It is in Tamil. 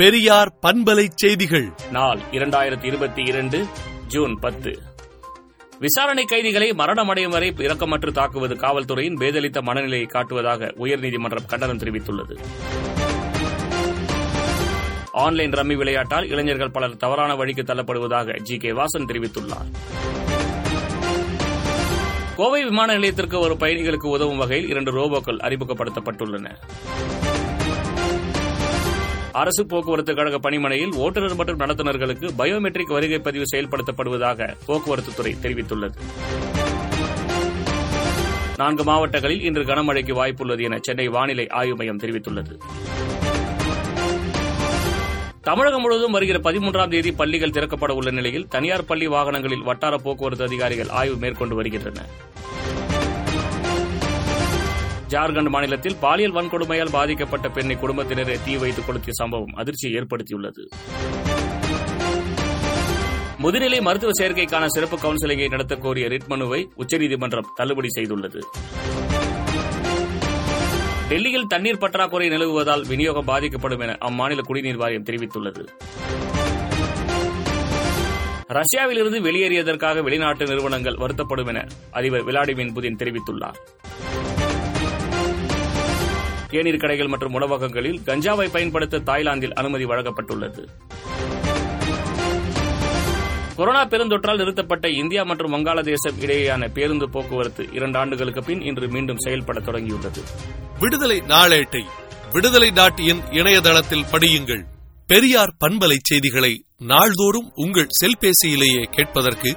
பெரியார் பண்பலை செய்திகள். நாள் இரண்டாயிரத்தி இருபத்தி இரண்டு ஜூன் பத்து. விசாரணை கைதிகளை மரணமடையும் வரை இரக்கமற்று தாக்குவது காவல்துறையின் பேதளித்த மனநிலையை காட்டுவதாக உயர்நீதிமன்றம் கண்டனம் தெரிவித்துள்ளது. ஆன்லைன் ரம்மி விளையாட்டால் இளைஞர்கள் பலர் தவறான வழிக்கு தள்ளப்படுவதாக ஜி கே வாசன் தெரிவித்துள்ளார். கோவை விமான நிலையத்திற்கு வரும் பயணிகளுக்கு உதவும் வகையில் இரண்டு ரோபோக்கள் அறிமுகப்படுத்தப்பட்டுள்ளன. அரசு போக்குவரத்து கழக பணிமனையில் ஓட்டுநர் மற்றும் நடத்துனர்களுக்கு பயோமெட்ரிக் வருகை பதிவு செயல்படுத்தப்படுவதாக போக்குவரத்து துறை தெரிவித்துள்ளது. நான்கு மாவட்டங்களில் இன்று கனமழைக்கு வாய்ப்புள்ளது என சென்னை வானிலை ஆய்வு மையம் தெரிவித்துள்ளது. தமிழகம் முழுவதும் வருகிற பதிமூன்றாம் தேதி பள்ளிகள் திறக்கப்பட உள்ள நிலையில் தனியார் பள்ளி வாகனங்களில் வட்டார போக்குவரத்து அதிகாரிகள் ஆய்வு மேற்கொண்டு வருகின்றனர். ஜார்க்கண்ட் மாநிலத்தில் பாலியல் வன்கொடுமையால் பாதிக்கப்பட்ட பெண்ணை குடும்பத்தினரை தீ வைத்து கொளுத்திய சம்பவம் அதிர்ச்சியை ஏற்படுத்தியுள்ளது. முதுநிலை மருத்துவ சேர்க்கைக்கான சிறப்பு கவுன்சிலிங்கை நடத்தக் கோரிய ரிட் மனுவை உச்சநீதிமன்றம் தள்ளுபடி செய்துள்ளது. டெல்லியில் தண்ணீர் பற்றாக்குறை நிலவுவதால் விநியோகம் பாதிக்கப்படும் என அம்மாநில குடிநீர் வாரியம் தெரிவித்துள்ளது. ரஷ்யாவிலிருந்து வெளியேறியதற்காக வெளிநாட்டு நிறுவனங்கள் வருத்தப்படும் என அதிபர் விளாடிமிர் புதின் தெரிவித்துள்ளார். தேநீர் கடைகள் மற்றும் உணவகங்களில் கஞ்சாவை பயன்படுத்த தாய்லாந்தில் அனுமதி வழங்கப்பட்டுள்ளது. கொரோனா பெருந்தொற்றால் நிறுத்தப்பட்ட இந்தியா மற்றும் வங்காளதேசம் இடையேயான பேருந்து போக்குவரத்து இரண்டு ஆண்டுகளுக்கு பின் இன்று மீண்டும் செயல்பட தொடங்கியுள்ளது. விடுதலை நாளேட்டை விடுதலை டாட் இன் இணையதளத்தில் படியுங்கள். பெரியார் பண்பலை செய்திகளை நாள்தோறும் உங்கள் செல்பேசியிலேயே கேட்பதற்கு